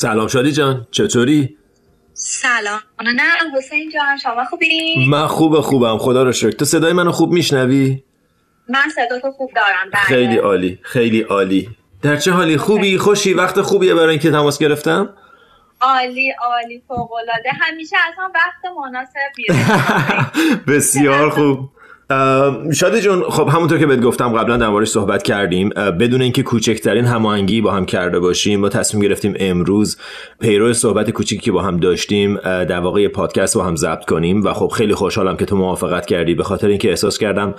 سلام شادی جان چطوری؟ سلام. نه حسین جان شما خوبی؟ من خوب خوبم خدا رو شکر. تو صدای منو خوب میشنوی؟ من صدا تو خوب دارم بله. خیلی عالی خیلی عالی. در چه حالی؟ خوبی؟ خوشی؟ وقت خوبیه برای اینکه تماس گرفتم؟ عالی عالی فوق العاده همیشه اصلا وقت مناسب بسیار خوب. شادی جون خب همونطور که بهت گفتم قبلا در صحبت کردیم. بدون اینکه کوچکترین هماهنگی با هم کرده باشیم ما تصمیم گرفتیم امروز پیرو صحبت کوچیکی که با هم داشتیم در واقع پادکست با هم ضبط کنیم. و خب خیلی خوشحالم که تو موافقت کردی به خاطر اینکه احساس کردم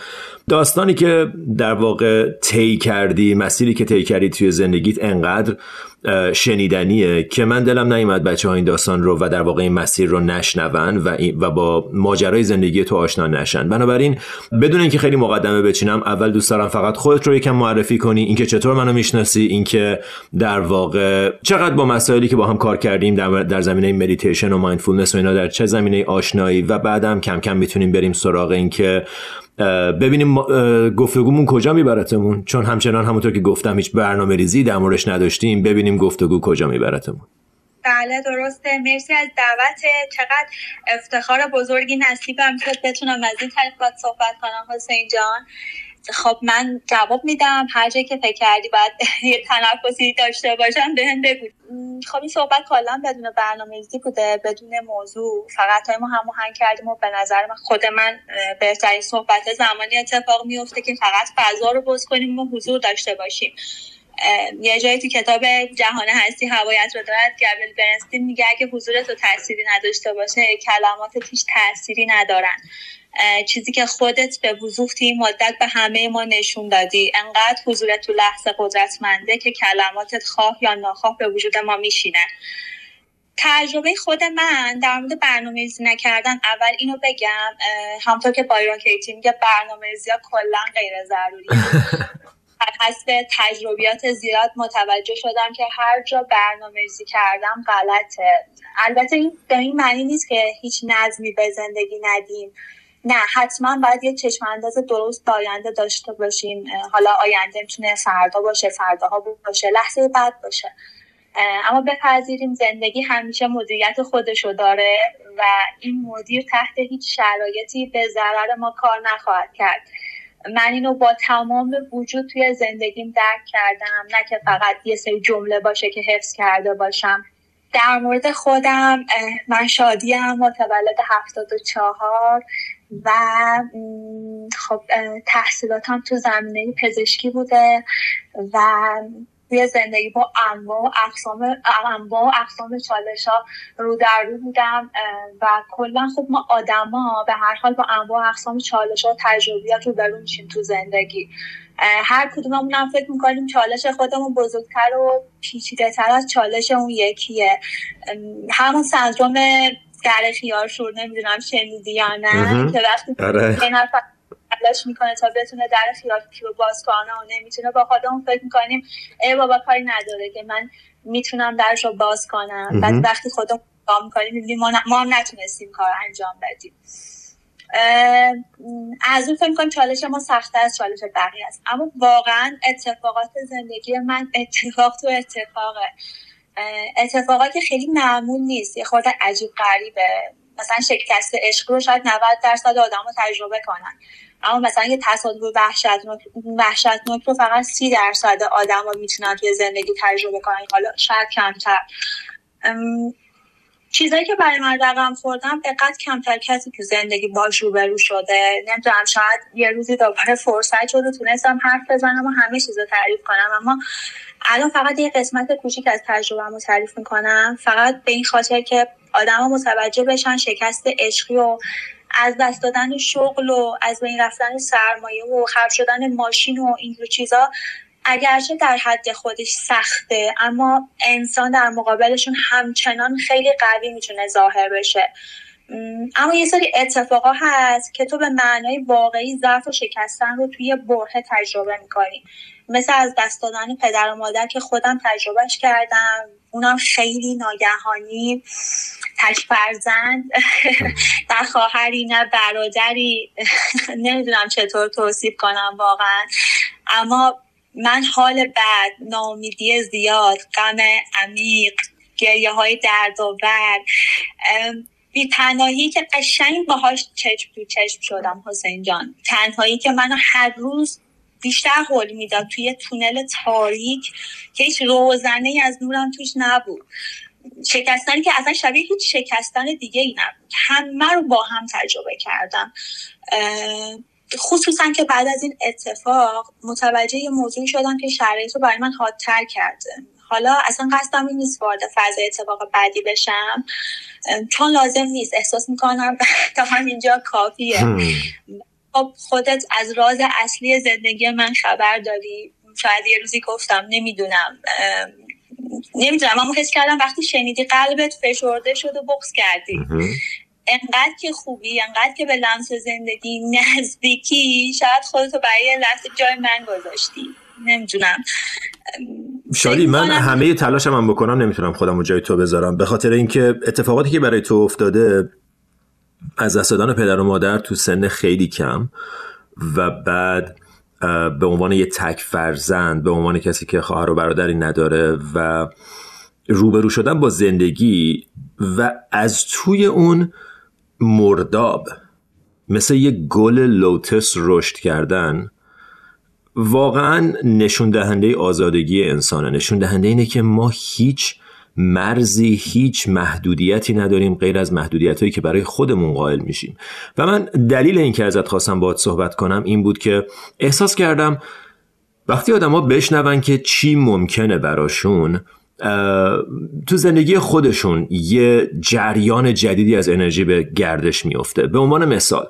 داستانی که در واقع طی کردی مسیری که طی کردی توی زندگیت انقدر شنیدنیه که من دلم نیومد بچه ها این داستان رو و در واقع این مسیر رو نشنون و, و با ماجرای زندگی تو آشنا نشن. بنابراین بدون اینکه خیلی مقدمه بچینم اول دوست دارم فقط خودت رو یکم معرفی کنی اینکه چطور منو می‌شناسی اینکه در واقع چقدر با مسائلی که با هم کار کردیم در, در زمینه مدیتیشن و mindfulness و اینا در چه زمینه آشنایی و بعدم کم کم می‌تونیم بریم سراغ اینکه ببینیم گفتگومون کجا میبرتمون؟ چون همچنان همونطور که گفتم هیچ برنامه ریزی در موردش نداشتیم ببینیم گفتگو کجا میبرتمون. بله درسته. مرسی از دعوت. چقدر افتخار بزرگی نصیبم که بتونم از این طریق صحبت کنم حسین جان. خب من جواب میدم. هر جایی که فکر کردی باید یه تنفسی داشته باشم بهم بگو. خب این صحبت کلا بدون برنامه‌ریزی بوده بدون موضوع. فقط ما هماهنگ کردیم و به نظر من خود من بهترین صحبت زمانی اتفاق میفته که فقط فضا رو باز کنیم و حضور داشته باشیم. یه جایی تو کتاب جهان هستی هوایت رو دارد گبریل برنستین میگه اگه حضور تو تأثیری نداشته باشه کلمات هیچ تأثیری ندارن. چیزی که خودت به وضوح این مدت به همه ما نشون دادی. انقدر حضور تو لحظه قدرتمنده که کلماتت خواه یا ناخواه به وجود ما میشینه. تجربه خود من در مورد برنامه ریزی نکردن اول اینو بگم همطور که بایرون کیتی میگه برنامه ریزی ها کلا غیر ضروری. حسب تجربیات زیاد متوجه شدم که هر جا برنامه ریزی کردم غلطه. البته این به این معنی نیست که هیچ نظمی به زندگی ندیم. نه حتما باید یه چشم انداز درست آینده داشته باشیم. حالا آینده می‌تونه فردا باشه فرداها باشه لحظه بعد باشه. اما بپذیریم زندگی همیشه مدیریت خودشو داره و این مدیر تحت هیچ شرایطی به ضرر ما کار نخواهد کرد. من اینو با تمام وجود توی زندگیم درک کردم. نه که فقط یه سری جمله باشه که حفظ کرده باشم. در مورد خودم من شادیم متولد هفتاد و چهار و خب تحصیلاتم تو زمینه پزشکی بوده و توی زندگی با انواع و اقسام انواع و اقسام چالش ها رو در رو بودم و کلا خب ما آدما به هر حال با انواع و اقسام چالش ها تجربیات رو میشیم تو زندگی. هر کدوممون هم فکر می‌کنیم چالش خودمون بزرگتر و پیچیده تر از چالش اون یکیه. همون سندروم در خیار شور نمی‌دونم شنیدی یا نه که وقتی آره. تلاش می‌کنه تا بتونه در خیار رو باز کنه و نمی‌تونه با خودمون فکر می‌کنیم ای بابا کاری نداره که من می‌تونم درش رو باز کنم بعد وقتی خودمون کار می‌کنیم می‌بینیم ما, هم نتونستیم کار انجام بدیم. از اون فکر کنم چالش ما سخته از چالش بقیه است. اما واقعا اتفاقات زندگی من اتفاق تو اتفاقه. اتفاقات که خیلی معمول نیست. یه خورده عجیب غریبه. مثلا شکست عشق رو شاید 90 درصد آدم رو تجربه کنن. اما مثلا یه تصادف وحشتناک وحشتناک رو فقط سی درصد آدم ها می‌تونن توی زندگی تجربه کنن. حالا شاید کمتر. چیزایی که برای من رقم خوردم دقت کمتر کسی تو زندگی باش روبرو شده. نمی‌دونم شاید یه روزی دوباره فرصت شده تونستم حرف بزنم و همه چیز رو تعریف کنم. اما الان فقط یه قسمت کوچیک از تجربه رو تعریف می‌کنم. فقط به این خاطر که آدما متوجه بشن شکست عشقی و از دست دادن شغل و از بین رفتن سرمایه و خراب شدن ماشین و اینجور چیزا اگرچه در حد خودش سخته اما انسان در مقابلشون همچنان خیلی قوی می‌تونه ظاهر بشه. اما یه سری اتفاقا هست که تو به معنای واقعی ضعف و شکستن رو توی بره تجربه می‌کنی. مثل از دست دادن پدر و مادر که خودم تجربهش کردم اونم خیلی ناگهانی. تک فرزند در خواهری نه برادری نمی‌دونم چطور توصیف کنم واقعا. اما من حال بعد نامیدی زیاد غم عمیق گریه های دردآور بی تنهایی که قشنگ باهاش چشم تو چشم شدم حسین جان. تنهایی که منو هر روز بیشتر حل می‌داد توی تونل تاریک که هیچ روزنه ای از نورم توش نبود. شکستنی که اصلا شبیه هیچ شکستن دیگه ای نبود. همه رو با هم تجربه کردم. خصوصا که بعد از این اتفاق متوجه یه موضوع شدم که شرایط رو برای من حادتر کرده. حالا اصلا قصدم این نیست وارد فضای اتفاق بعدی بشم. چون لازم نیست. احساس می‌کنم تا همینجا کافیه. خب خودت از راز اصلی زندگی من خبر داری. شاید یه روزی گفتم نمی‌دونم. نمی‌دونم اما حس کردم وقتی شنیدی قلبت فشرده شد و بغز کردی. انقدر که خوبی انقدر که به لمس زندگی نزدیکی شاید خودتو برای لحظه جای من گذاشتی. نمی‌دونم. شادی من همه تلاشم هم بکنم نمی‌تونم خودم رو جای تو بذارم. به خاطر اینکه اتفاقاتی که برای تو افتاده از دست دادن پدر و مادر تو سن خیلی کم و بعد به عنوان یه تک فرزند به عنوان کسی که خواهر و برادری نداره و روبرو شدن با زندگی و از توی اون مرداب مثل یه گل لوتس رشد کردن واقعا نشون دهنده آزادگی انسانه. نشون دهنده اینه که ما هیچ مرزی هیچ محدودیتی نداریم غیر از محدودیت هایی که برای خودمون قائل میشیم. و من دلیل این که ازت خواستم باید صحبت کنم این بود که احساس کردم وقتی آدما بشنون که چی ممکنه براشون تو زندگی خودشون یه جریان جدیدی از انرژی به گردش میفته به عنوان مثال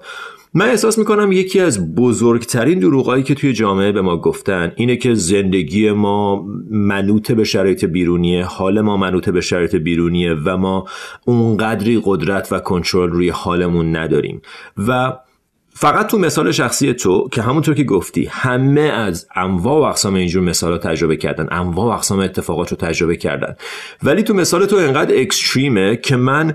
من احساس می‌کنم یکی از بزرگترین دروغایی که توی جامعه به ما گفتن اینه که زندگی ما منوط به شرایط بیرونیه حال ما منوط به شرایط بیرونیه و ما اونقدری قدرت و کنترل روی حالمون نداریم. و فقط تو مثال شخصی تو که همونطور که گفتی همه از انواع و اقسام اینجور مثال تجربه کردن انواع و اقسام اتفاقات رو تجربه کردن. ولی تو مثال تو انقدر اکستریمه که من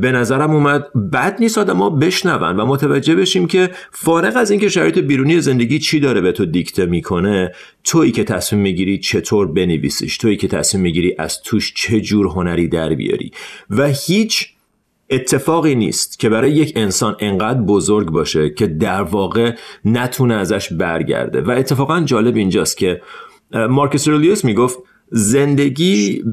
به نظرم اومد بد نیست آدم ها بشنون و متوجه بشیم که فارغ از اینکه شرایط بیرونی زندگی چی داره به تو دیکته می‌کنه تویی که تصمیم می‌گیری چطور بنویسیش تویی که تصمیم می‌گیری از توش چه جور هنری در بیاری. و هیچ اتفاقی نیست که برای یک انسان انقدر بزرگ باشه که در واقع نتونه ازش برگرده. و اتفاقا جالب اینجاست که مارکس رولیوس می‌گفت زندگی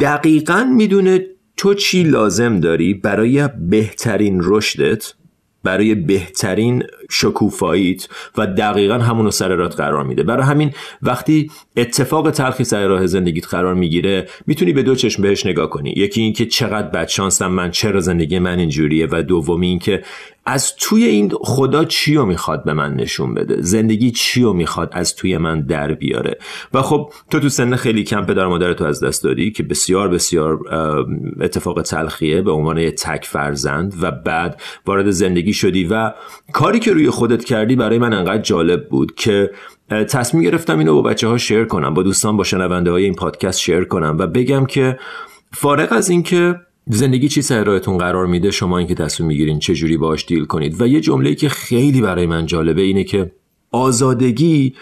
دقیقا می‌دونه تو چی لازم داری برای بهترین رشدت؟ برای بهترین شکوفاییت و دقیقا همونو سر راه قرار میده. برای همین وقتی اتفاق تلخی سر راه زندگیت قرار می‌گیره می‌تونی به دو چشم بهش نگاه کنی. یکی اینکه چقدر بدشانسم من چرا زندگی من اینجوریه؟ و دومی اینکه از توی این خدا چی رو می‌خواد به من نشون بده؟ زندگی چی رو می‌خواد از توی من در بیاره؟ و خب تو تو سن خیلی کم پدر مادر تو از دست دادی که بسیار بسیار اتفاق تلخیه به عنوان تک فرزند و بعد وارد زندگی شدی و کاری که روی خودت کردی برای من انقدر جالب بود که تصمیم گرفتم اینو با بچه ها شیر کنم با دوستان با شنونده های این پادکست شیر کنم و بگم که فارغ از اینکه زندگی چی سر راهتون قرار میده؟ شما اینکه تصمیم می‌گیرین چه جوری باهاش دیل کنید. و یه جمله که خیلی برای من جالبه اینه که آزادگی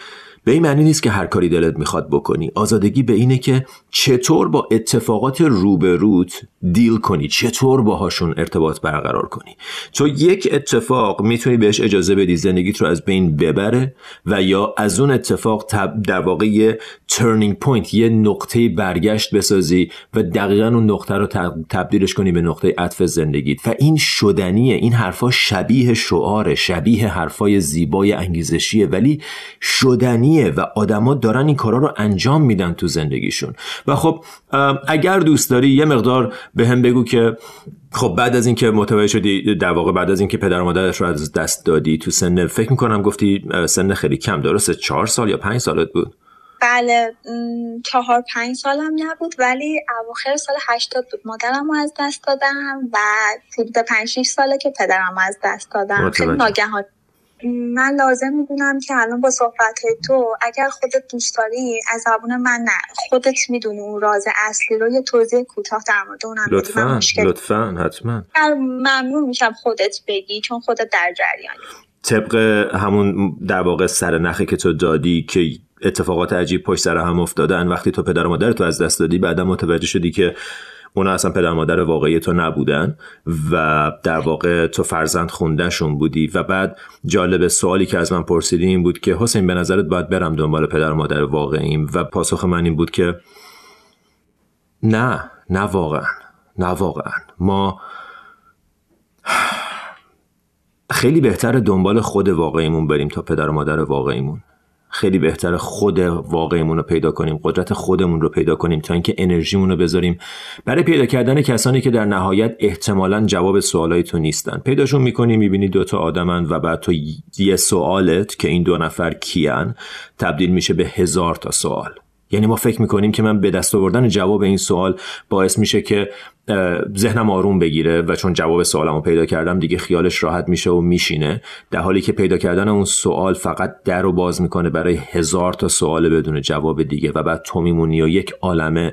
به این معنی نیست که هر کاری دلت می‌خواد بکنی. آزادگی به اینه که چطور با اتفاقات روبروت deal کنی. چطور باهاشون ارتباط برقرار کنی؟ تو یک اتفاق می‌تونی بهش اجازه بدی زندگیت رو از بین ببره و یا از اون اتفاق در واقع یه turning point یه نقطه برگشت بسازی و دقیقا اون نقطه رو تبدیلش کنی به نقطه عطف زندگیت. و این شدنیه. این حرفا شبیه شعاره شبیه حرفای زیبای انگیزشیه. ولی شدنی و آدما دارن این کارا رو انجام میدن تو زندگیشون. و خب اگر دوست داری یه مقدار به هم بگو که خب بعد از اینکه متوجه شدی در واقع بعد از اینکه پدر و مادرش رو از دست دادی تو سن فکر می‌کنم گفتی سن خیلی کم درسته؟ چهار سال یا پنج سالت بود؟ بله چهار پنج سالم نبود ولی اواخر سال هشتاد بود. مادرم رو از دست دادم و حدود پنج شیش ساله که پدرم از دست دادم. خیلی ناگهان. من لازم می‌دونم که الان با صحبت تو اگر خودت دوست داری از زبون من نه. خودت می‌دونی اون راز اصلی رو. یه توضیح کوتاه در مورد اونم لطفا لطفا حتما. ممنون میشم خودت بگی چون خودت در جریانی. طبق همون در واقع سر نخی که تو دادی که اتفاقات عجیب پشت سر هم افتادن وقتی تو پدر و مادر تو از دست دادی بعدا متوجه شدی که اونا اصلا پدر مادر واقعی تو نبودن و در واقع تو فرزند خوندهشون بودی و بعد جالب سوالی که از من پرسیدی این بود که حسین به نظرت باید برم دنبال پدر مادر واقعیم و پاسخ من این بود که نه نه واقعا نه واقعا. ما خیلی بهتر دنبال خود واقعیمون بریم تا پدر و مادر واقعیمون. خیلی بهتر خود واقعیمون رو پیدا کنیم قدرت خودمون رو پیدا کنیم تا اینکه انرژیمون رو بذاریم. برای پیدا کردن کسانی که در نهایت احتمالا جواب سوالای تو نیستن. پیداشون می‌کنی می‌بینی دوتا آدمن و بعد تو یه سوالت که این دو نفر کیان تبدیل میشه به هزار تا سوال. یعنی ما فکر می‌کنیم که من به دست آوردن جواب این سوال باعث میشه که ذهنم آروم بگیره و چون جواب سوالمو پیدا کردم دیگه خیالش راحت میشه و میشینه. در حالی که پیدا کردن اون سوال فقط در رو باز می‌کنه برای هزار تا سوال بدون جواب دیگه و بعد تو میمونی و یک عالمه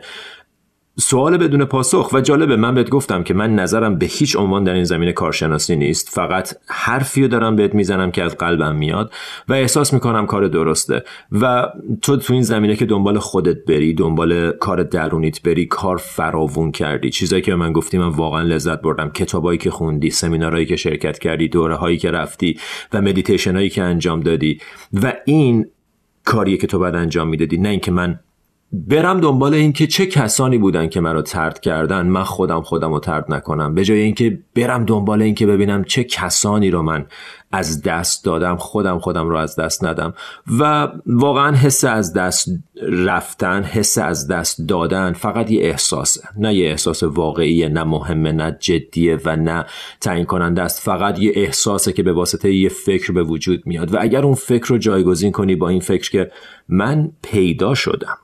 سوال بدون پاسخ و جالبه. من بهت گفتم که من نظرم به هیچ عنوان در این زمینه کارشناسی نیست. فقط حرفی رو دارم بهت می‌زنم که از قلبم میاد و احساس می‌کنم کار درسته. و تو تو این زمینه که دنبال خودت بری دنبال کار درونیت بری کار فراوون کردی. چیزایی که من گفتی من واقعا لذت بردم. کتابایی که خوندی سمینارهایی که شرکت کردی دوره هایی که رفتی و مدیتیشن هایی که انجام دادی. و این کاریه که تو بعد انجام می‌دادی. نه اینکه من برم دنبال اینکه چه کسانی بودن که مرا ترد کردن من خودم خودم رو ترد نکنم. به جای اینکه برم دنبال اینکه ببینم چه کسانی رو من از دست دادم خودم خودم رو از دست ندم. و واقعا حس از دست رفتن حس از دست دادن فقط یه احساسه. نه یه احساس واقعیه نه مهمه نه جدیه و نه تعیین کننده است. فقط یه احساسه که به واسطه یه فکر به وجود میاد. و اگر اون فکر رو جایگزین کنی با این فکر که من پیدا شدم.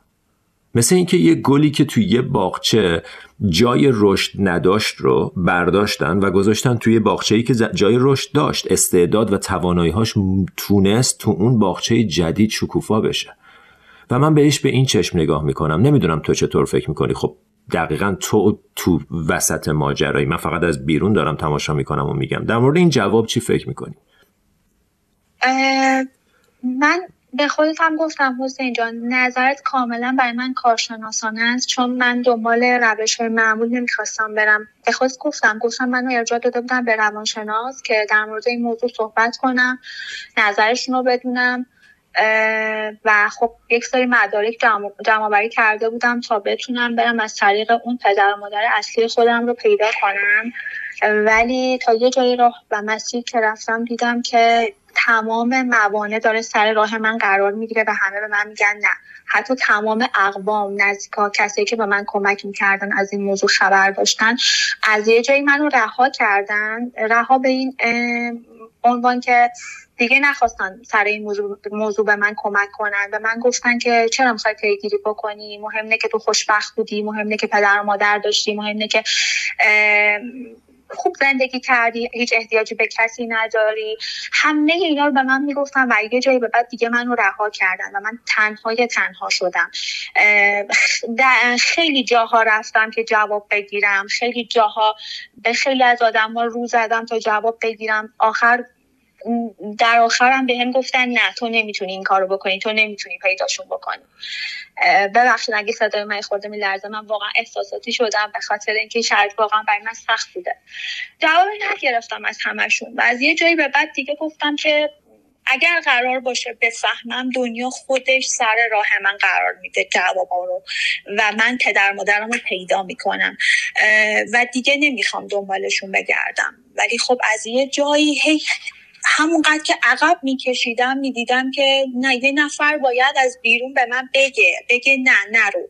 مثل اینکه یه گلی که توی یه باغچه جای رشد نداشت رو برداشتن و گذاشتن توی باغچه‌ای که جای رشد داشت. استعداد و توانایی‌هاش تونست تو اون باغچه جدید شکوفا بشه. و من بهش به این چشم نگاه می‌کنم. نمی‌دونم تو چطور فکر می‌کنی. خب دقیقا تو تو وسط ماجرایی. من فقط از بیرون دارم تماشا می‌کنم و میگم. در مورد این جواب چی فکر می‌کنی؟ من به خودت هم گفتم حسین جان نظرت کاملا برای من کارشناسانه است چون من دنبال روش های معمول نمی‌خواستم برم. به خود گفتم گفتم منو ارجاع داده بودم به روانشناس که در مورد این موضوع صحبت کنم نظرشون رو بدونم و خب یک سری مدارک جمع بری کرده بودم تا بتونم برم از طریق اون پدر و مادر اصلی خودم رو پیدا کنم. ولی تا یه جایی راه و مسیر که رفتم دیدم که تمام موانع داره سر راه من قرار می‌گیره و همه به من میگن نه. حتی تمام اقوام نزدیکا کسایی که به من کمک می‌کردن از این موضوع خبر داشتن از یه جایی منو رها کردن. رها به این عنوان که دیگه نخواستن سر این موضوع, موضوع به من کمک کنن. و من گفتن که چرا می‌خوای پیگیری بکنی؟ مهم که تو خوشبخت بودی مهم که پدر و مادر داشتی مهم که خوب زندگی کردی هیچ احتیاجی به کسی نداری. همه اینا رو به من می‌گفتن و یه جایی به بعد دیگه منو رها کردن و من تنهای تنها شدم. خیلی جاها رفتم که جواب بگیرم. خیلی جاها به خیلی از آدم ها رو زدم تا جواب بگیرم. آخر در آخرم به هم گفتن نه تو نمی‌تونی این کارو بکنی تو نمی‌تونی پیداشون بکنی. ببخشید اگه صدای من خورده میلرزه من واقعا احساساتی شدم به خاطر اینکه شاید واقعا برای من سخت بوده. جواب نگرفتم از همشون و از یه جایی به بعد دیگه گفتم که اگر قرار باشه بفهمم دنیا خودش سر راه من قرار میده جواب رو و من پدر مادرم رو پیدا می‌کنم. و دیگه نمی‌خوام دنبالشون بگردم. ولی خب از یه جایی هی همونقدر که عقب میکشیدم می‌دیدم که نه یه نفر باید از بیرون به من بگه بگه نه نرو.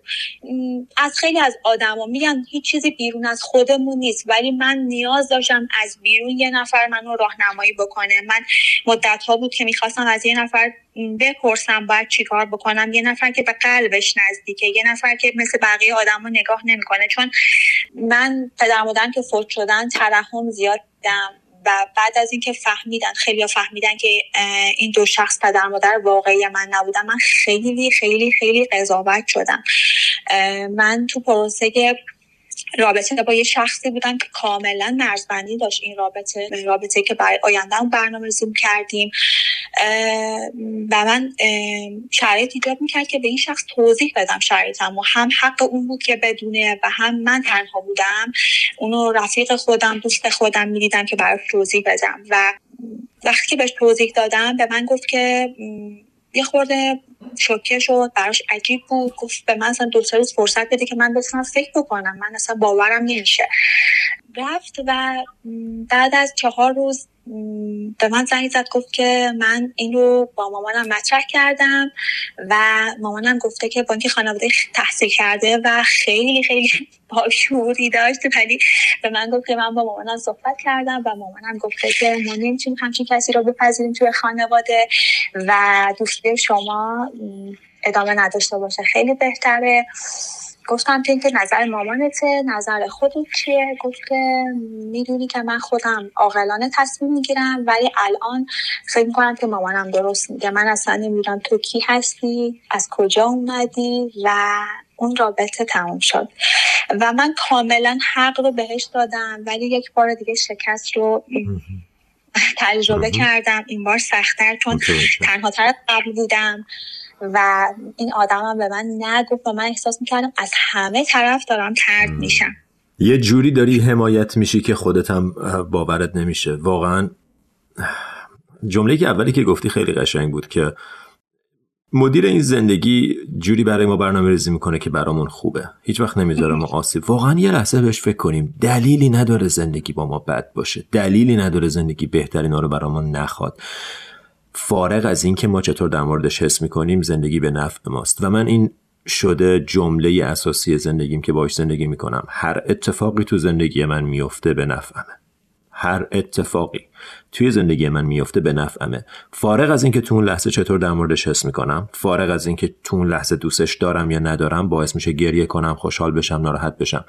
از خیلی از آدما میگن هیچ چیزی بیرون از خودمون نیست ولی من نیاز داشتم از بیرون یه نفر منو راهنمایی بکنه. من مدت ها بود که می‌خواستم از یه نفر بپرسم باید چیکار بکنم. یه نفر که به قلبش نزدیکه یه نفر که مثل بقیه آدم رو نگاه نمی‌کنه. چون من پدر که فوت شدن ترحم زیاد دیدم. و بعد از اینکه فهمیدن خیلی فهمیدن که این دو شخص پدر مادر واقعی من نبودن من خیلی خیلی خیلی قضاوت شدم. من تو پروسه رابطه با یه شخصی بودم که کاملا مرزبندی داشت این رابطه رابطه که برای آینده برنامه ریزی کردیم و من شرایط ایجاد می‌کرد که به این شخص توضیح بدم شرایطم و هم حق اون بود که بدونه و هم من تنها بودم. اونو رفیق خودم دوست خودم می‌دیدم که برای توضیح بدم. و وقتی بهش توضیح دادم به من گفت که یه خورده شوکه شد براش عجیب بود. گفت به من اصلا دو فرصت بده که من بتونم فکر بکنم. من اصلا باورم نمیشه. رفت و بعد از چهار روز به من زنگ زد گفت که من این رو با مامانم مطرح کردم و مامانم گفته که با اینکه خانواده تحصیل کرده و خیلی خیلی باشوری داشت. ولی به من گفت که من با مامانم صحبت کردم و مامانم گفته که ما نمی‌تونیم همچین کسی رو بپذیریم توی خانواده و دوستی شما ادامه نداشته باشه. خیلی بهتره. گفتم که اینکه نظر مامانته نظر خودت چیه؟ گفت که می‌دونی که من خودم عاقلانه تصمیم می‌گیرم ولی الان فکر می‌کنم که مامانم درست میگه. من اصلا نمی‌دونم تو کی هستی از کجا اومدی و اون رابطه تموم شد. و من کاملا حق رو بهش دادم ولی یک بار دیگه شکست رو تجربه کردم. این بار سختتر چون تنها طرف قبل بودم. و این آدمم به من نگفت و من احساس می‌کردم از همه طرف دارم ترد میشم. یه جوری داری حمایت میشی که خودت هم باورت نمیشه. واقعا جمله که اولی که گفتی خیلی قشنگ بود که مدیر این زندگی جوری برای ما برنامه ریزی می‌کنه که برامون خوبه. هیچ وقت نمی‌ذاره ما آسیب. واقعا یه لحظه بهش فکر کنیم. دلیلی نداره زندگی با ما بد باشه. دلیلی نداره زندگی بهترین رو برامون نخواد. فارغ از اینکه ما چطور در موردش حس می‌کنیم زندگی به نفع ماست. و من این شده جمله اساسی زندگیم که باش زندگی می‌کنم. هر اتفاقی تو زندگی من میفته به نفعمه. هر اتفاقی توی زندگی من میفته به نفعمه. فارغ از اینکه تو اون لحظه چطور در موردش حس می‌کنم فارغ از اینکه تو اون لحظه دوستش دارم یا ندارم باعث میشه گریه کنم خوشحال بشم ناراحت بشم.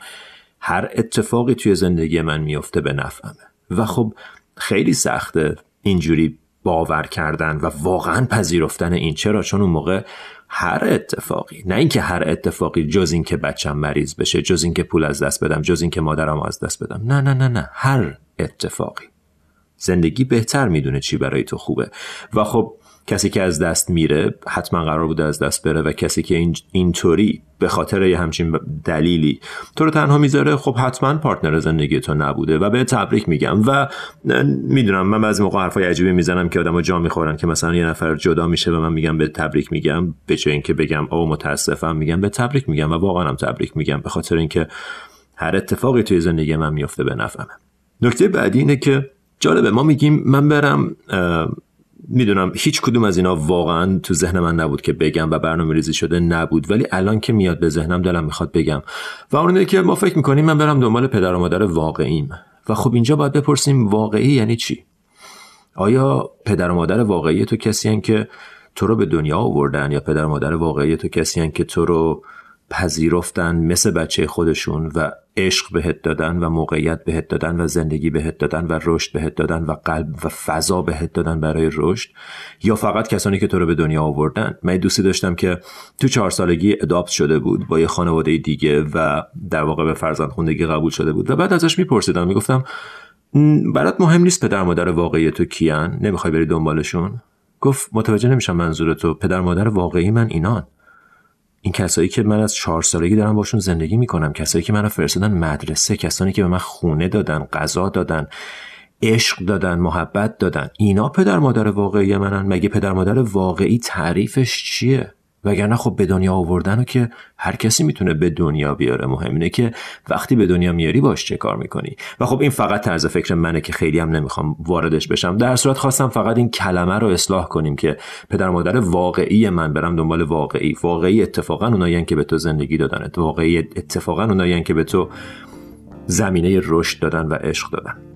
هر اتفاقی توی زندگی من میفته به نفعمه. و خب خیلی سخته اینجوری باور کردن و واقعا پذیرفتن این. چرا؟ چون اون موقع هر اتفاقی نه اینکه هر اتفاقی جز اینکه بچم مریض بشه جز اینکه پول از دست بدم جز اینکه مادرم از دست بدم. نه نه نه نه. هر اتفاقی. زندگی بهتر می‌دونه چی برای تو خوبه. و خب کسی که از دست میره حتما قرار بوده از دست بره و کسی که این اینطوری به خاطر یه همچین دلیلی تو رو تنها می‌ذاره خب حتما پارتنر زندگی تو نبوده و به تبریک میگم. و می‌دونم من بعضی موقع حرفای عجیبی می‌زنم که آدمو جا می‌خورن که مثلا یه نفر جدا میشه و من میگم به تبریک میگم به چه اینکه بگم او متاسفم میگم به تبریک میگم و واقعا هم تبریک میگم به خاطر اینکه هر اتفاقی توی زندگی من میفته به نفعمه. نکته بعدی اینه که جالبه ما میگیم من برم می‌دونم هیچ کدوم از اینا واقعا تو ذهن من نبود که بگم و برنامه ریزی شده نبود ولی الان که میاد به ذهنم دلم می‌خواد بگم. و اون که ما فکر می‌کنیم من برم دنبال پدر و مادر واقعیم. و خب اینجا باید بپرسیم واقعی یعنی چی؟ آیا پدر و مادر واقعی تو کسی که تو رو به دنیا آوردن یا پدر و مادر واقعی تو کسی که تو رو پذیرفتن مثل بچه خودشون و عشق بهت دادن و موقعیت بهت دادن و زندگی بهت دادن و رشد بهت دادن و قلب و فضا بهت دادن برای رشد. یا فقط کسانی که تو رو به دنیا آوردن. من دوستی داشتم که تو چهار سالگی اداپت شده بود با یه خانواده دیگه و در واقع به فرزند خوندگی قبول شده بود. و بعد ازش میپرسیدم می‌گفتم برات مهم نیست پدر مادر واقعی تو کیان؟ نمی‌خوای بری دنبالشون؟ گفت متوجه نمیشم منظور تو. پدر مادر واقعی من اینان. این کسایی که من از چهار سالگی دارم باشون زندگی می‌کنم کسایی که منو فرستادن مدرسه کسانی که به من خونه دادن غذا دادن عشق دادن محبت دادن اینا پدر مادر واقعی منن؟ مگه پدر مادر واقعی تعریفش چیه؟ وگرنه خب به دنیا آوردن و که هر کسی می‌تونه به دنیا بیاره. مهم اینه که وقتی به دنیا میاری باش چه کار می‌کنی. و خب این فقط طرز فکر منه که خیلی هم نمی‌خوام واردش بشم. در صورت خواستم فقط این کلمه رو اصلاح کنیم که پدر مادر واقعی من برم دنبال واقعی. واقعی اتفاقا اونایی که به تو زندگی دادن. واقعی اتفاقا اونایی که به تو زمینه رشد دادن و عشق دادن.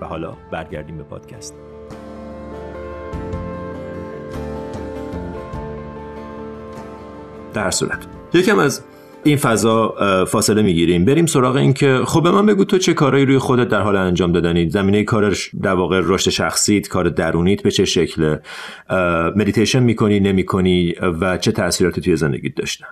و حالا برگردیم به پادکست. در صورت. یکم از این فضا فاصله می‌گیریم. بریم سراغ این که خب به من بگو تو چه کارهایی روی خودت در حال انجام دادنی؟ زمینه کارش در واقع رشد شخصیت کار درونیت به چه شکله؟ مدیتیشن می‌کنی نمی‌کنی؟ و چه تاثیراتی توی زندگیت داشته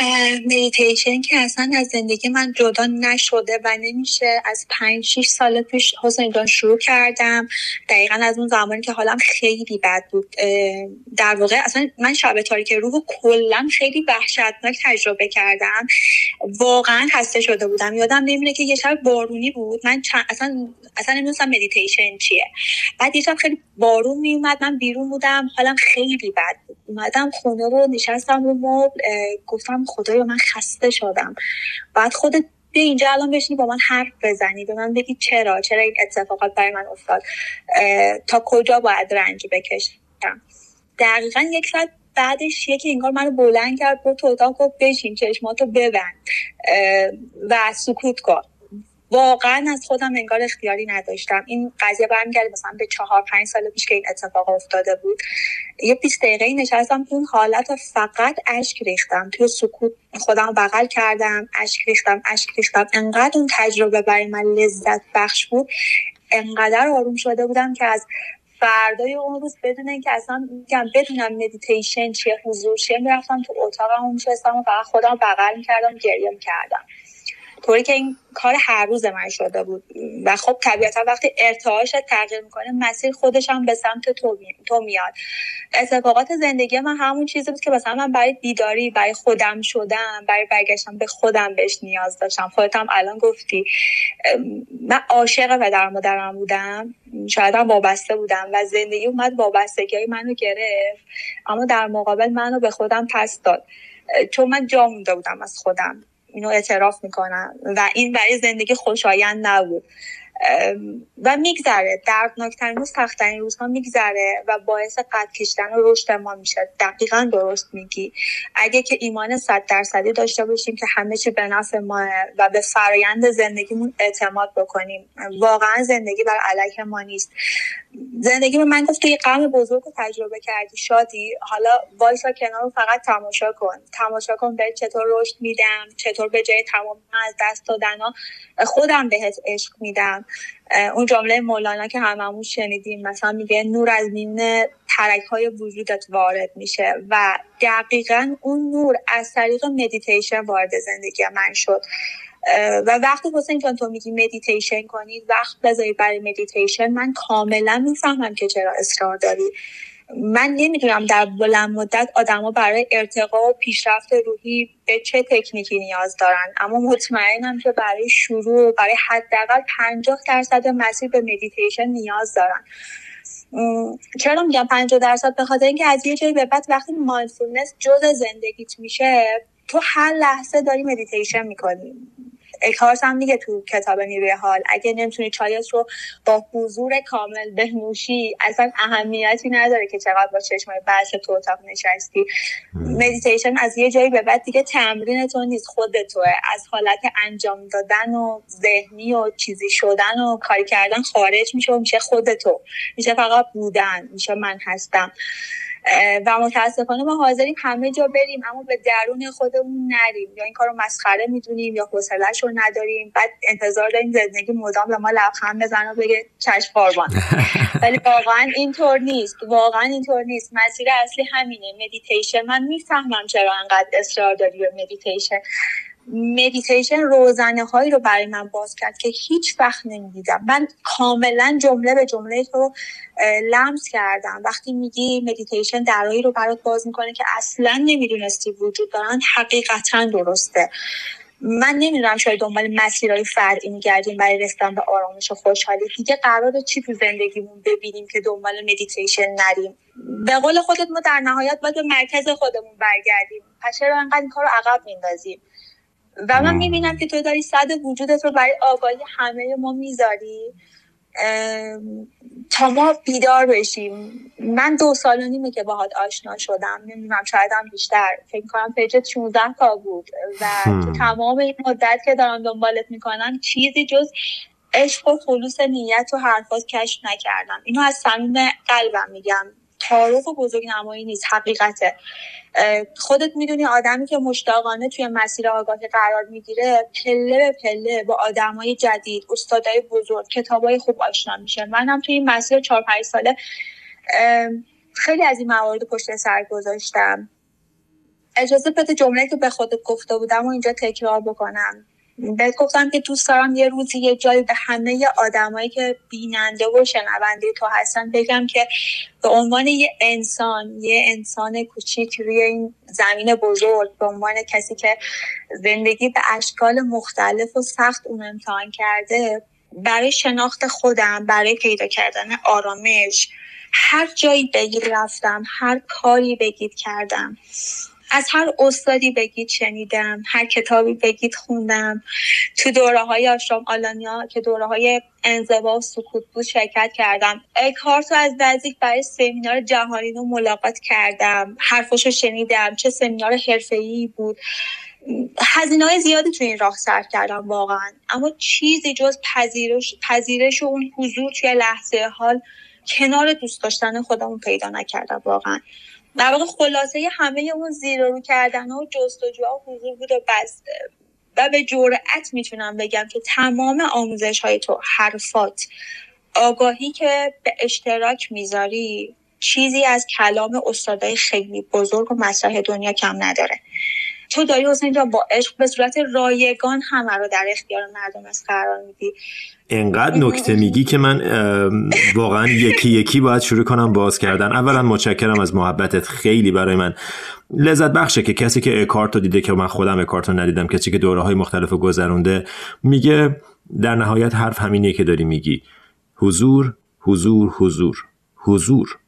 مدیتیشن که اصلا از زندگی من جدا نشده و نمیشه. از پنج شیش سال پیش حسین جان شروع کردم. دقیقا از اون زمانی که حالم خیلی بد بود. در واقع اصلا من شب تاریک روح کلا خیلی وحشتناک تجربه کردم. واقعا خسته شده بودم. یادم نمیره که یه شب بارونی بود. من اصلا اصلا نمی‌دونستم مدیتیشن چیه. بعد یه شب خیلی بارون میومد من بیرون بودم. حالم خیلی بد بود. اومدم خونه رو نشستم رو مبل. گفتم خدایا من خسته شدم. بعد خودت به اینجا الان بشینی با من حرف بزنی به من بگی چرا چرا این اتفاقات برای من افتاد تا کجا باید رنج بکشم. دقیقا یک ساعت بعدش یکی انگار منو بلند کرد برو تو اتاق گفت بشین چشماتو ببند و سکوت کن. واقعا از خودم انگار اختیاری نداشتم. این قضیه برمیگرده مثلا به چهار پنج سال پیش که این اتفاق افتاده بود. یه 20 دقیقه نشستم اون حالت فقط اشک ریختم. توی سکوت خودم بغل کردم اشک ریختم اشک ریختم. انقدر اون تجربه برای من لذت بخش بود. انقدر آروم شده بودم که از فردای اون روز بدون اینکه اصلا میگم بدونم مدیتیشن چیه حضور چیه می‌رفتم تو اتاقم میشستم و فقط خودم بغل می‌کردم گریه می‌کردم. طوری که این کار هر روز من شده بود. و خب طبیعتا وقتی ارتعاش تغییر می‌کنه مسیر خودش هم به سمت تو, میاد. اتفاقات زندگی من همون چیزی بود که مثلا من برای بیداری برای خودم شدم برای برگشتم به خودم بهش نیاز داشتم. خودت هم الان گفتی. من عاشق پدر مادرم بودم. شاید هم وابسته بودم و زندگی اومد وابستگی منو گرفت. اما در مقابل منو به خودم پس داد. چون من جا مونده بودم از خودم. اینو اعتراف می‌کنم و این برای زندگی خوشایند نبود. و میگذره. دردناکترین روز سختترین روزها میگذره و باعث قد کشیدن و رشد ما میشه. دقیقا درست میگی. اگه که ایمان صد درصدی داشته باشیم که همه چی به نفع ما و به فرایند زندگیمون اعتماد بکنیم. واقعا زندگی بر علیه ما نیست. زندگی به من گفت تو یه غم بزرگ رو تجربه کردی شادی. حالا وایسا کنار فقط تماشا کن. تماشا کن به چطور رشد میدم چطور به جای تمام از دست دادن خودم بهت عشق میدم. اون جمله مولانا که هممون شنیدیم مثلا میگه نور از میون ترک های وجودت وارد میشه و دقیقا اون نور از طریق مدیتیشن وارد زندگی من شد. و وقتی حسین جان تو میگی مدیتیشن کنید وقت بذارید برای مدیتیشن من کاملا می‌فهمم که چرا اصرار داری. من نمی‌دونم در بلند مدت آدما برای ارتقا و پیشرفت روحی به چه تکنیکی نیاز دارن. اما مطمئنم که برای شروع برای حداقل 50 درصد مسیر به مدیتیشن نیاز دارن. چرا میگم 50 درصد؟ به خاطر اینکه از یه جایی به بعد وقتی mindfulness جز زندگیت میشه تو هر لحظه داری مدیتیشن می‌کنی. اکارت هم میگه تو کتاب نیروی حال اگه نمی‌تونی چایت رو با حضور کامل بنوشی اصلا اهمیتی نداره که چقدر با چشمای بسته تو اتاق نشستی. مدیتیشن از یه جایی به بعد دیگه تمرین تو نیست خود توه. از حالت انجام دادن و ذهنی و چیزی شدن و کاری کردن خارج میشه و میشه خود تو. میشه فقط بودن میشه من هستم. و متاسفانه ما حاضریم همه جا بریم اما به درون خودمون نریم یا این کار رو مسخره می‌دونیم یا حوصلهش رو نداریم. بعد انتظار داریم زندگی مدام به ما لبخند بزنه و بگه چشم قربان. ولی واقعا اینطور نیست. واقعا اینطور نیست. مسیر اصلی همینه. مدیتیشن من می‌فهمم چرا انقدر اصرار داری به مدیتیشن مدیتیشن روزنه هایی رو برای من باز کرد که هیچ وقت نمی‌دیدم. من کاملا جمله به جمله تو لمس کردم. وقتی میگی مدیتیشن درایی رو برات باز می‌کنه که اصلا نمی‌دونستی وجود دارن حقیقتا درسته. من نمی‌دونم شاید دنبال مسیرهای فرعی میگردیم برای رسیدن به آرامش و خوشحالی. دیگه قراره چی تو زندگیمون ببینیم که دنبال مدیتیشن نریم؟ به قول خودت ما در نهایت باید به مرکز خودمون برگردیم. پس چرا انقدر این کار رو عقب میندازیم و من می‌بینم که تو داری صد وجودت رو برای آگاهی همه ما می‌ذاری. تا ما بیدار بشیم. من دو سال و نیمه که باهات آشنا شدم نمی‌دونم شاید هم بیشتر. فکر کنم پیجت 16 تا بود. و تمام این مدت که دارم دنبالت می‌کنم چیزی جز عشق و خلوص نیت و حرفات کشف نکردم. اینو از صمیم قلبم میگم. تعارف و بزرگ نمایی نیست حقیقته. خودت می‌دونی آدمی که مشتاقانه توی مسیر آگاهی قرار می‌گیره پله به پله با آدمای جدید استادای بزرگ کتابای خوب آشنا میشه. منم توی این مسیر چهار پنج ساله خیلی از این موارد پشت سر گذاشتم. اجازه بده جمله که به خودت گفته بودم و اینجا تکرار بکنم. بهت گفتم که دوست دارم یه روزی یه جایی به همه آدمایی که بیننده و شنونده تو هستن بگم که به عنوان یه انسان یه انسان کوچیک روی این زمین بزرگ به عنوان کسی که زندگی به اشکال مختلف و سخت اون امتحان کرده برای شناخت خودم برای پیدا کردن آرامش هر جایی بگید رفتم هر کاری بگید کردم. از هر استادی بگید شنیدم هر کتابی بگید خوندم. تو دوره های آشرام آلانیا که دوره های انزوا و سکوت بود شرکت کردم. اکارت از نزدیک برای سمینار جهانی رو ملاقات کردم. حرفش رو شنیدم. چه سمینار حرفه‌ای بود. هزینه های زیادی تو این راه صرف کردم واقعا. اما چیزی جز پذیرش, پذیرش و اون حضور توی لحظه حال کنار دوست داشتن خودمون پیدا نکردم واقعا. در واقع خلاصه همه اون زیر رو کردن و جستجوها حضور بود و بس و به جرأت می‌تونم بگم که تمام آموزش های تو حرفات آگاهی که به اشتراک می‌ذاری چیزی از کلام استادای خیلی بزرگ و مسرح دنیا کم نداره. تو داری حسین جان با عشق به صورت رایگان همه رو در اختیار مردم از قرار میدی. انقدر نکته میگی که من واقعا یکی یکی باید شروع کنم باز کردن. اولا متشکرم از محبتت خیلی برای من. لذت بخشه که کسی که اکارتو دیده که من خودم اکارتو ندیدم کسی که دوره های مختلف گذرونده میگه در نهایت حرف همینیه که داری میگی. حضور حضور حضور. حضور.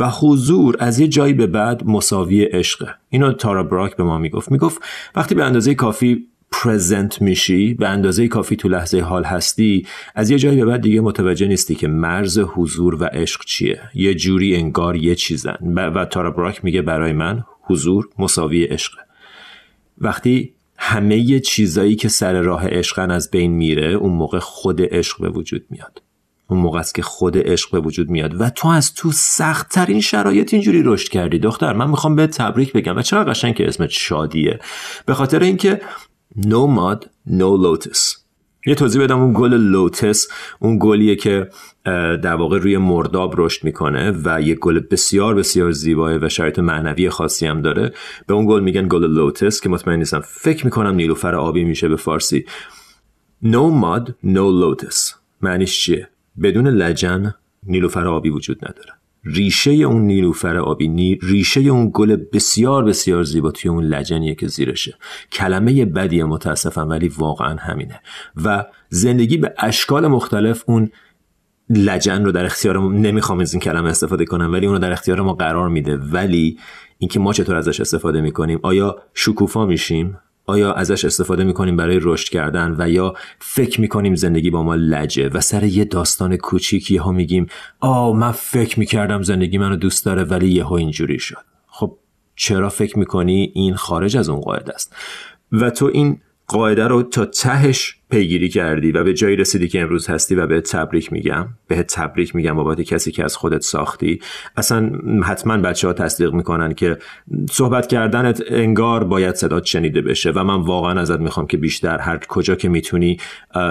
و حضور از یه جایی به بعد مساوی عشقه. اینو تارا براک به ما می‌گفت. می‌گفت وقتی به اندازه کافی پرزنت میشی به اندازه کافی تو لحظه حال هستی از یه جایی به بعد دیگه متوجه نیستی که مرز حضور و عشق چیه. یه جوری انگار یه چیزن. و تارا براک میگه برای من حضور مساوی عشقه. وقتی همه چیزایی که سر راه عشقن از بین میره اون موقع خود عشق به وجود میاد. اون موقع است که خود عشق به وجود میاد. و تو از تو سخت ترین شرایط اینجوری رشد کردی. دختر من می‌خوام به تبریک بگم. و چقدر قشنگ که اسمت شادیه؟ به خاطر اینکه no mud no lotus. یه توضیح بدم اون گل لوتس اون گلیه که در واقع روی مرداب رشد می‌کنه و یه گل بسیار بسیار زیباه و شرایط معنوی خاصی هم داره. به اون گل میگن گل لوتس که مطمئن نیستم. فکر می‌کنم نیلوفر آبی میشه به فارسی. No mud no lotus. معنیش چیه؟ بدون لجن نیلوفر آبی وجود نداره. ریشه اون نیلوفر آبی ریشه اون گل بسیار بسیار زیبا توی اون لجنیه که زیرشه. کلمه بدی متاسفم ولی واقعا همینه. و زندگی به اشکال مختلف اون لجن رو در اختیار ما نمی‌خوام از این کلمه استفاده کنم ولی اون رو در اختیار ما قرار میده. ولی اینکه ما چطور ازش استفاده می‌کنیم آیا شکوفا میشیم؟ آیا ازش استفاده می‌کنیم برای رشد کردن و یا فکر می‌کنیم زندگی با ما لجه؟ و سر یه داستان کوچیکی ها میگیم آه من فکر می‌کردم زندگی منو دوست داره ولی یهو اینجوری شد. خب چرا فکر می‌کنی این خارج از اون قاعده است؟ و تو این قاعده رو تا تهش پیگیری کردی و به جایی رسیدی که امروز هستی و به تبریک میگم. به تبریک میگم بابت کسی که از خودت ساختی. اصلا حتما بچه ها تصدیق می‌کنن که صحبت کردنت انگار باید صدات شنیده بشه و من واقعا ازت می‌خوام که بیشتر هر کجا که می‌تونی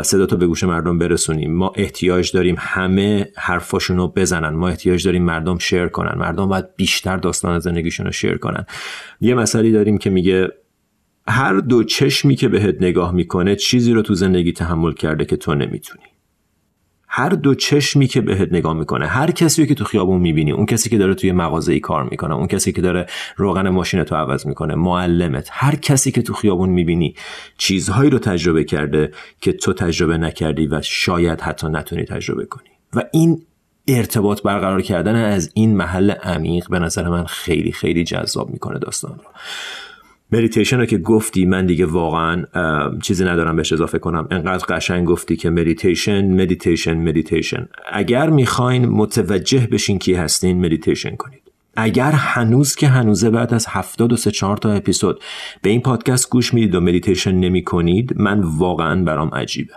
صداتو به گوش مردم برسونیم ما احتیاج داریم همه حرفاشونو بزنن. ما احتیاج داریم مردم شیر کنن. مردم باید بیشتر داستان زندگیشون رو شیر کنن. یه مسئله داریم که میگه هر دو چشمی که بهت نگاه می‌کنه چیزی رو تو زندگی تحمل کرده که تو نمی‌تونی. هر دو چشمی که بهت نگاه می‌کنه هر کسی که تو خیابون می‌بینی اون کسی که داره توی مغازه ای کار می‌کنه اون کسی که داره روغن ماشین تو عوض می‌کنه معلمت هر کسی که تو خیابون می‌بینی چیزهایی رو تجربه کرده که تو تجربه نکردی و شاید حتی نتونی تجربه کنی. و این ارتباط برقرار کردن از این محل عمیق به نظر من خیلی خیلی جذاب می‌کنه داستان رو. مدیتیشن رو که گفتی من دیگه واقعا چیزی ندارم بهش اضافه کنم. انقدر قشنگ گفتی که مدیتیشن مدیتیشن مدیتیشن. اگر می‌خواین متوجه بشین کی هستین مدیتیشن کنید. اگر هنوز که هنوزه بعد از هفتاد و سه چهار تا اپیزود به این پادکست گوش می‌دید و مدیتیشن نمی کنید من واقعا برام عجیبه.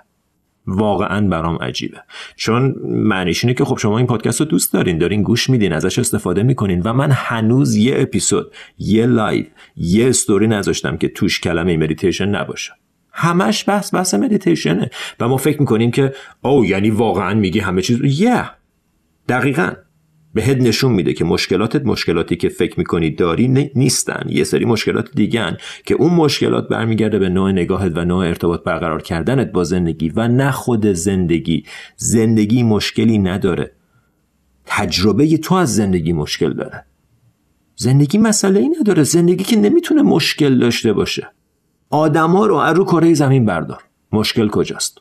واقعا برام عجیبه. چون معنیش اینه که خب شما این پادکست رو دوست دارین دارین گوش میدین ازش استفاده می‌کنین و من هنوز یه اپیزود یه live یه استوری نذاشتم که توش کلمه مدیتیشن نباشه. همش بحث بحث مدیتیشنه و ما فکر می‌کنیم که او یعنی واقعا میگی همه چیز یه yeah. دقیقا. بهت نشون میده که مشکلاتت مشکلاتی که فکر می‌کنی داری نیستن. یه سری مشکلات دیگن که اون مشکلات برمیگرده به نوع نگاهت و نوع ارتباط برقرار کردنت با زندگی و نه خود زندگی. زندگی مشکلی نداره. تجربه تو از زندگی مشکل داره. زندگی مسئله ای نداره. زندگی که نمی‌تونه مشکل داشته باشه. آدما رو از رو کره زمین بردار. مشکل کجاست؟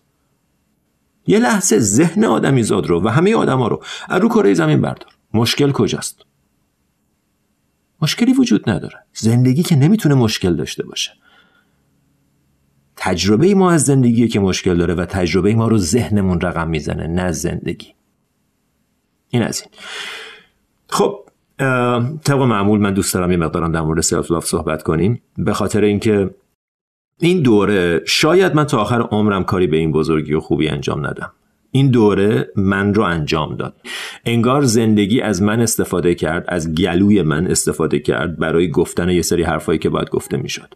یه لحظه ذهن آدمی زاد رو و همه آدما رو از رو کره زمین بردار. مشکل کجاست؟ مشکلی وجود نداره. زندگی که نمی‌تونه مشکل داشته باشه. تجربه ما از زندگی که مشکل داره و تجربه ما رو ذهنمون رقم می‌زنه نه زندگی. این از این. خب طبق معمول من دوست دارم یه مقدارم در مورد self love صحبت کنیم. به خاطر اینکه این دوره شاید من تا آخر عمرم کاری به این بزرگی و خوبی انجام ندم. این دوره من رو انجام داد. انگار زندگی از من استفاده کرد از گلوی من استفاده کرد برای گفتن یه سری حرفایی که باید گفته می‌شد.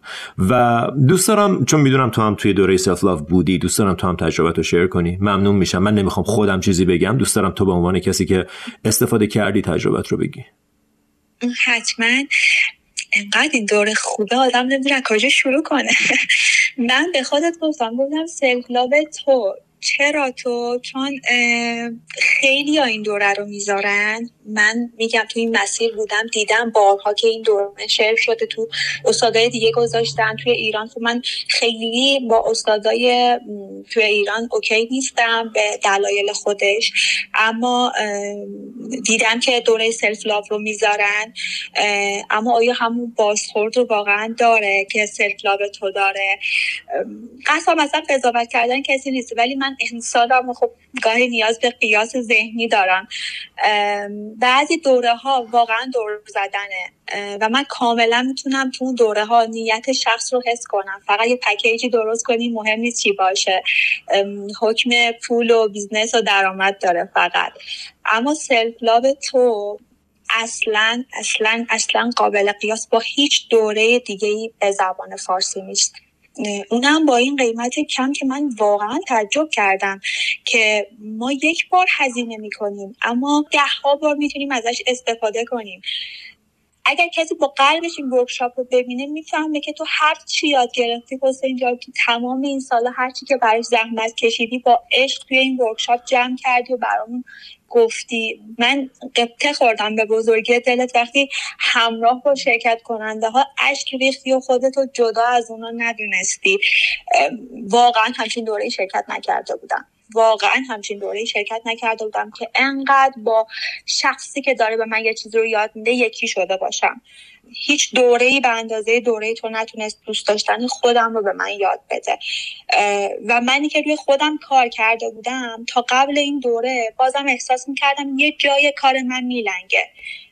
و دوست دارم چون می‌دونم تو هم توی دوره self love بودی دوست دارم تو هم تجربه رو share کنی. ممنون میشم. من نمی‌خوام خودم چیزی بگم. دوست دارم تو به عنوان کسی که استفاده کردی تجربت رو بگی. حتما. انقدر این دوره خوبه آدم نمی‌دونه کجا شروع کنه. من به خودت گفتم گفتم سلف تو. چرا تو چون خیلی ها این دوره رو می‌ذارن. من میگم تو این مسیر بودم دیدم بارها که این دوره شعر شده تو استادای دیگه گذاشتن توی ایران. خب من خیلی با استادای توی ایران okay نیستم به دلایل خودش. اما دیدم که دوره self love رو می‌ذارن. اما آیا همون بازخورد رو واقعا داره که self love تو داره؟ قصد مثلا قضاوت کردن کسی نیست. ولی من انسانم خب گاهی نیاز به قیاس ذهنی دارم. بعضی دوره ها واقعا دور زدنه و من کاملا می‌تونم تو اون دوره ها نیت شخص رو حس کنم. فقط یه پکیجی درست کنی مهم نیست چی باشه. حکم پول و business و درآمد داره فقط. اما self love تو اصلا اصلا اصلا قابل قیاس با هیچ دوره دیگه ای به زبان فارسی نیست. اونم با این قیمت کم که من واقعا تعجب کردم که ما یک بار هزینه می‌کنیم اما ده ها بار می‌تونیم ازش استفاده کنیم. اگر کسی با قلبش این workshop رو ببینه می‌فهمه که تو هر چی یاد گرفتی حسین جان تو تمام این سالا هر چی که برای زحمت کشیدی با عشق توی این workshop جمع کردی و برامون گفتی. من قبطه خوردم به بزرگی دلت. وقتی همراه با شرکت کننده ها اشک ریختی و خودتو جدا از اونا ندونستی. واقعا همچین دوره شرکت نکرده بودم. واقعا همچین دوره شرکت نکرده بودم که انقدر با شخصی که داره به من یه چیزی رو یاد میده یکی شده باشم. هیچ دوره ای به اندازه دوره تو نتونست دوست داشتن خودم رو به من یاد بده. و منی که روی خودم کار کرده بودم تا قبل این دوره بازم احساس می‌کردم یه جای کار من میلنگه.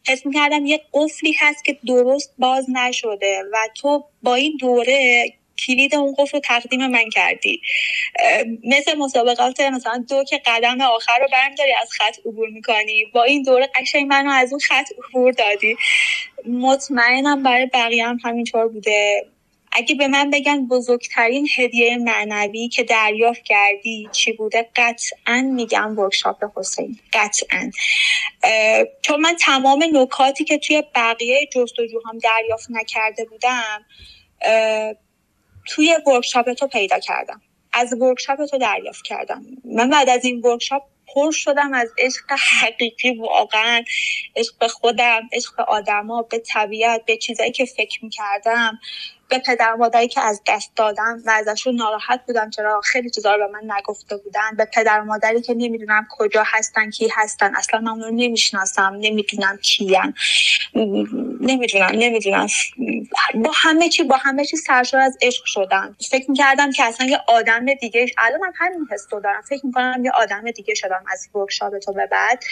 حس می‌کردم یه قفلی هست که درست باز نشده و تو با این دوره کلید اون قفل رو تقدیم من کردی. مثل مسابقات مثلا دو که قدم آخر رو برم داری از خط عبور می‌کنی. با این دوره قشنگ منو از اون خط عبور دادی. مطمئنم برای بقیه هم همینطور بوده. اگه به من بگن بزرگترین هدیه معنوی که دریافت کردی چی بوده؟ قطعا میگم workshop حسین. قطعا. چون من تمام نکاتی که توی بقیه جستجوهام دریافت نکرده بودم توی workshop تو پیدا کردم. از workshop تو دریافت کردم. من بعد از این workshop پر شدم از عشق حقیقی واقعا عشق به خودم عشق به آدما به طبیعت به چیزایی که فکر می‌کردم. به پدر مادری که از دست دادم و ازشون ناراحت بودم چرا خیلی چیزا رو به من نگفته بودن. به پدر مادری که نمی‌دونم کجا هستن کی هستن اصلا من رو نمی‌شناسم نمی‌دونم کیان. نمی‌دونم نمی‌دونم. با همه چی با همه چی سرشار از عشق شدم. فکر می‌کردم که اصلا یه آدم دیگه الان من همین حس دارم. فکر می‌کنم یه آدم دیگه شدم از ورکشاپ تو به بعد.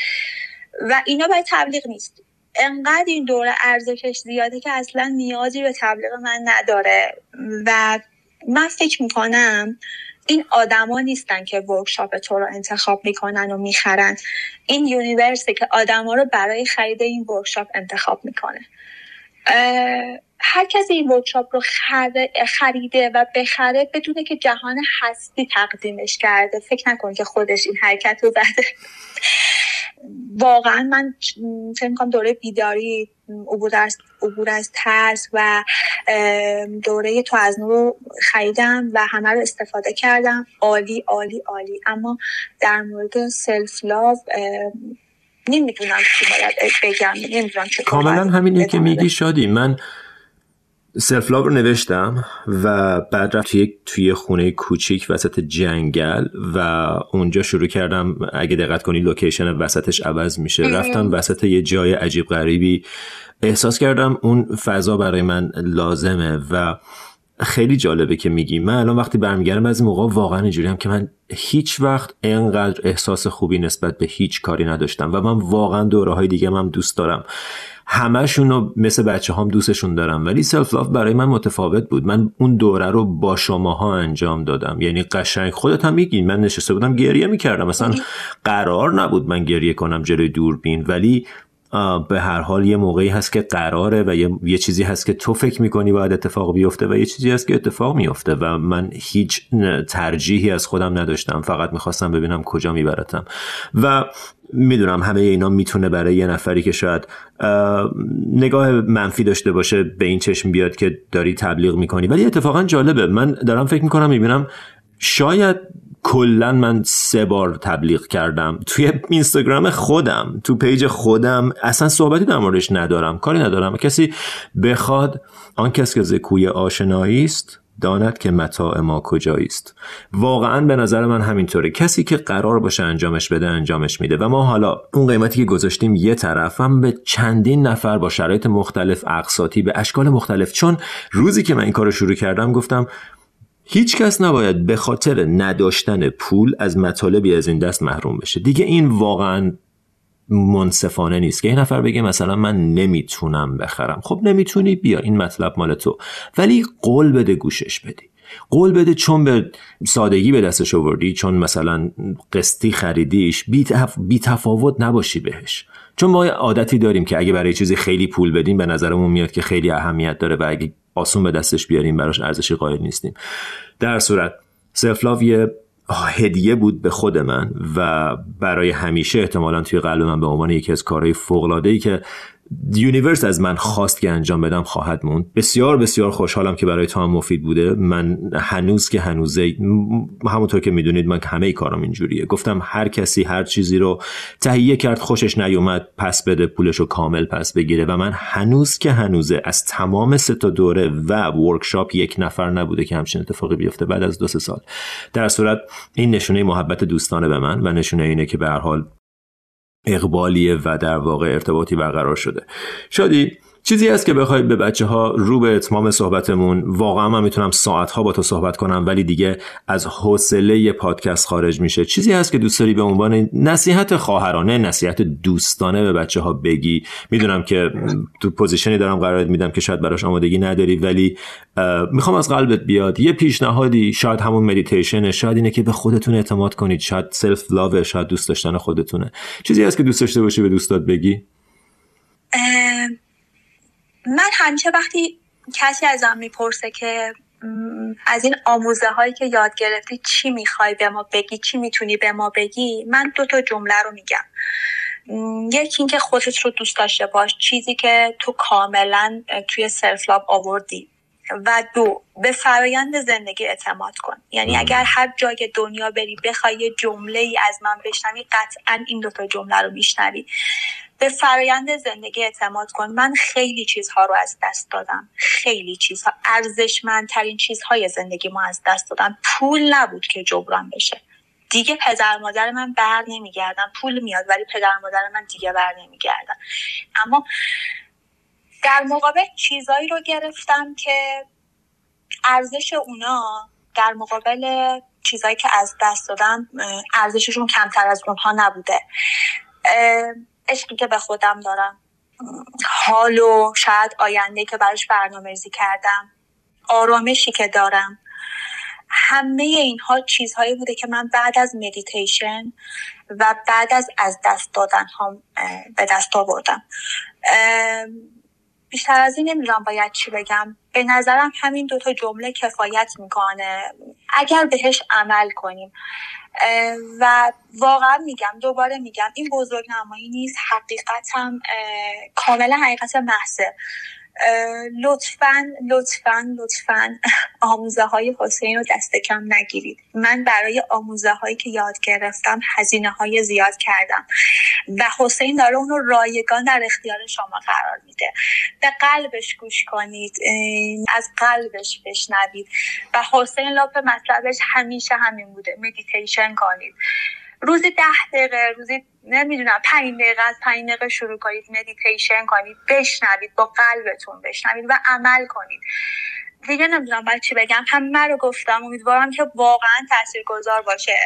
و اینا برای تبلیغ نیست. انقدر این دوره ارزشش زیاده که اصلا نیازی به تبلیغ من نداره. و من فکر می‌کنم این آدما نیستن که workshop تو رو انتخاب می‌کنن و می‌خرن. این universe ه که آدما رو برای خرید این workshop انتخاب می‌کنه. هر کسی این workshop رو خریده و بخره بدونه که جهان هستی تقدیمش کرده. فکر نکن که خودش این حرکت رو زده واقعا من فکر می‌کنم دوره بیداری عبور از, عبور از ترس و دوره تو از نور خریدم و همه رو استفاده کردم. عالی عالی عالی. اما در مورد self love نمی‌دونم چی باید بگم. نمی‌دونم کاملا همینه که میگی شادی. من self رو نوشتم و بعد رفت توی, توی خونه کوچیک وسط جنگل و اونجا شروع کردم اگه دقت کنی location وسطش عوض میشه. رفتم وسط یه جای عجیب غریبی. احساس کردم اون فضا برای من لازمه و خیلی جالبه که میگی. من الان وقتی برمیگردم از موقع واقعا اینجوری هم که من هیچ وقت انقدر احساس خوبی نسبت به هیچ کاری نداشتم و من واقعا دوره های دیگه هم دوست دارم. همشون رو مثل بچه هم دوستشون دارم ولی self love برای من متفاوت بود. من اون دوره رو با شماها انجام دادم. یعنی قشنگ خودت هم میگین من نشسته بودم گریه می‌کردم. مثلا قرار نبود من گریه کنم جلوی دوربین ولی به هر حال یه موقعی هست که قراره و یه, چیزی هست که تو فکر می‌کنی باید اتفاق بیفته و یه چیزی هست که اتفاق میفته و من هیچ ترجیحی از خودم نداشتم. فقط می‌خواستم ببینم کجا میبرتم. و می‌دونم همه اینا می‌تونه برای یه نفری که شاید نگاه منفی داشته باشه به این چشم بیاد که داری تبلیغ می‌کنی. ولی اتفاقا جالبه. من دارم فکر می‌کنم می‌بینم شاید کلا من سه بار تبلیغ کردم. توی اینستاگرام خودم تو پیج خودم اصلا صحبتی در موردش ندارم کاری ندارم. کسی بخواد آن کس که زکوی آشنایی است داند که متاع ما کجایی است. واقعا به نظر من همینطوره. کسی که قرار باشه انجامش بده انجامش میده. و ما حالا اون قیمتی که گذاشتیم یه طرف هم به چندین نفر با شرایط مختلف اقساطی به اشکال مختلف. چون روزی که من این کار شروع کردم گفتم هیچ کس نباید به خاطر نداشتن پول از مطالبی از این دست محروم بشه. دیگه این واقعا منصفانه نیست که این نفر بگه مثلا من نمی‌تونم بخرم. خب نمی‌تونی بیا این مطلب مال تو. ولی قول بده گوشش بدی. قول بده چون به سادگی به دستش آوردی چون مثلا قسطی خریدیش بی, تفاوت نباشی بهش. چون ما عادتی داریم که اگه برای چیزی خیلی پول بدیم به نظرمون میاد که خیلی اهمیت داره و اگه آسون به دستش بیاریم براش ارزشی قائل نیستیم. در صورت self love یه هدیه بود به خود من و برای همیشه احتمالا توی قلب من به عنوان یکی از کارهای ای که universe از من خواست که انجام بدم خواهد موند. بسیار بسیار خوشحالم که برای تو هم مفید بوده. من هنوز که هنوزه همونطور که می‌دونید من همه کارم اینجوریه. گفتم هر کسی هر چیزی رو تهیه کرد خوشش نیومد پس بده پولش رو کامل پس بگیره. و من هنوز که هنوزه از تمام سه تا دوره و workshop یک نفر نبوده که همچین اتفاقی بیفته بعد از دو سه سال. در صورت این نشونه محبت دوستانه به من و نشونه اینه که به هر حال اقبالیه و در واقع ارتباطی برقرار شده. شادی چیزی هست که بخوای به بچه ها رو به اتمام صحبتمون واقعا من می‌تونم ساعت ها با تو صحبت کنم ولی دیگه از حوصله پادکست خارج میشه. چیزی هست که دوست داری به عنوان نصیحت خواهرانه نصیحت دوستانه به بچه ها بگی. می‌دونم که تو پوزیشنی دارم قرار میدم که شاید براش آمادگی نداری ولی می‌خوام از قلبت بیاد. یه پیشنهادی شاید همون مدیتیشن شاید اینه که به خودتون اعتماد کنید. شاید self love شاید دوست داشتن خودتونه. چیزی هست که دوست داشته باشی به دوستات بگی؟ من همیشه وقتی کسی ازم می‌پرسه که از این آموزه هایی که یاد گرفتی چی می‌خوای به ما بگی چی می‌تونی به ما بگی من دو تا جمله رو میگم. یکی اینکه خودت رو دوست داشته باش چیزی که تو کاملا توی سلف لاب آوردی. و دو به فرایند زندگی اعتماد کن. یعنی اگر هر جای دنیا بری بخوای یه جمله ای از من بشنوی قطعا این دوتا جمله رو میشنوی. به فرایند زندگی اعتماد کن. من خیلی چیزها رو از دست دادم. خیلی چیزها. ارزشمندترین چیزهای زندگی ما از دست دادم پول نبود که جبران بشه. دیگه پدر مادر من بر نمیگردن. پول میاد ولی پدر مادر من دیگه بر نمیگردن. اما در مقابل چیزایی رو گرفتم که ارزش اونا در مقابل چیزایی که از دست دادم ارزششون کمتر از اونها نبوده. عشقی که به خودم دارم. حال و شاید آینده که براش برنامه کردم. آرامشی که دارم. همه اینها چیزهایی بوده که من بعد از مدیتیشن و بعد از از دست دادن هم به دست آوردم. بیشتر از این نمی‌دونم باید چی بگم. به نظرم همین دوتا جمله کفایت می‌کنه. اگر بهش عمل کنیم. و واقعا میگم دوباره میگم این بزرگ نمایی نیست حقیقت هم کاملا حقیقت محضه. لطفا لطفا لطفا آموزه های حسین رو دست کم نگیرید. من برای آموزه هایی که یاد گرفتم هزینه های زیاد کردم و حسین داره اونو رایگان در اختیار شما قرار میده. به قلبش گوش کنید از قلبش بشنوید و حسین لپ مطلبش همیشه همین بوده. مدیتیشن کنید. روزی ده دقیقه روزی نمی‌دونم پنج دقیقه از پنج دقیقه شروع کنید مدیتیشن کنید بشنوید با قلبتون بشنوید و عمل کنید. دیگه نمی‌دونم باید چی بگم. همه رو گفتم. امیدوارم که واقعا تاثیرگذار باشه.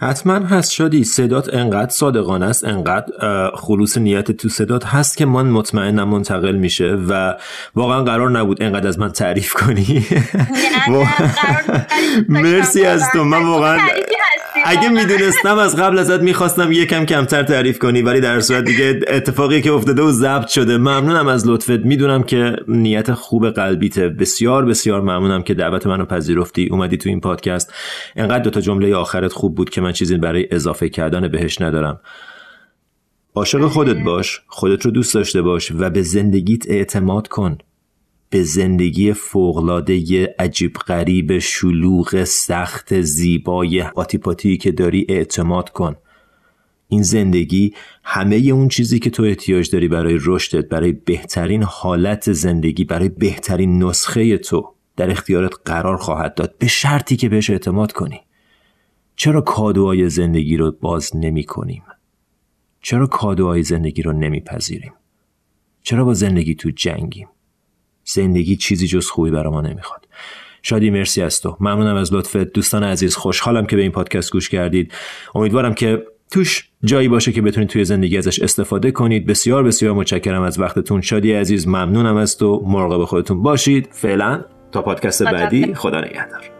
حتما هست شادی صدات انقدر صادقانه است انقدر خلوص نیت تو صدات هست که من مطمئنم منتقل میشه و واقعا قرار نبود انقدر از من تعریف کنی. مرسی از تو من واقعا اگه می‌دونستم از قبل ازت می‌خواستم یکم کمتر تعریف کنی ولی در صورت دیگه اتفاقی که افتاده و ضبط شده. ممنونم از لطفت. می‌دونم که نیت خوب قلبیته. بسیار بسیار ممنونم که دعوت منو پذیرفتی. اومدی تو این پادکست. انقدر دوتا جمله آخرت خوب بود که من چیزی برای اضافه کردن بهش ندارم. عاشق خودت باش خودت رو دوست داشته باش و به زندگیت اعتماد کن. به زندگی فوقلاده عجیب غریب شلوغ سخت زیبای آتیپاتی که داری اعتماد کن. این زندگی همه اون چیزی که تو احتیاج داری برای رشدت برای بهترین حالت زندگی برای بهترین نسخه تو در اختیارت قرار خواهد داد. به شرطی که بهش اعتماد کنی. چرا کادوهای زندگی رو باز نمی کنیم؟ چرا کادوهای زندگی رو نمیپذیریم؟ چرا با زندگی تو جنگیم؟ زندگی چیزی جز خوبی برای ما نمی‌خواد. شادی مرسی از تو. ممنونم از لطفت دوستان عزیز. خوشحالم که به این پادکست گوش کردید. امیدوارم که توش جایی باشه که بتونید توی زندگی ازش استفاده کنید. بسیار بسیار متشکرم از وقتتون. شادی عزیز ممنونم از تو. مراقب خودتون باشید. فعلا تا پادکست بعدی. خدا نگهدار.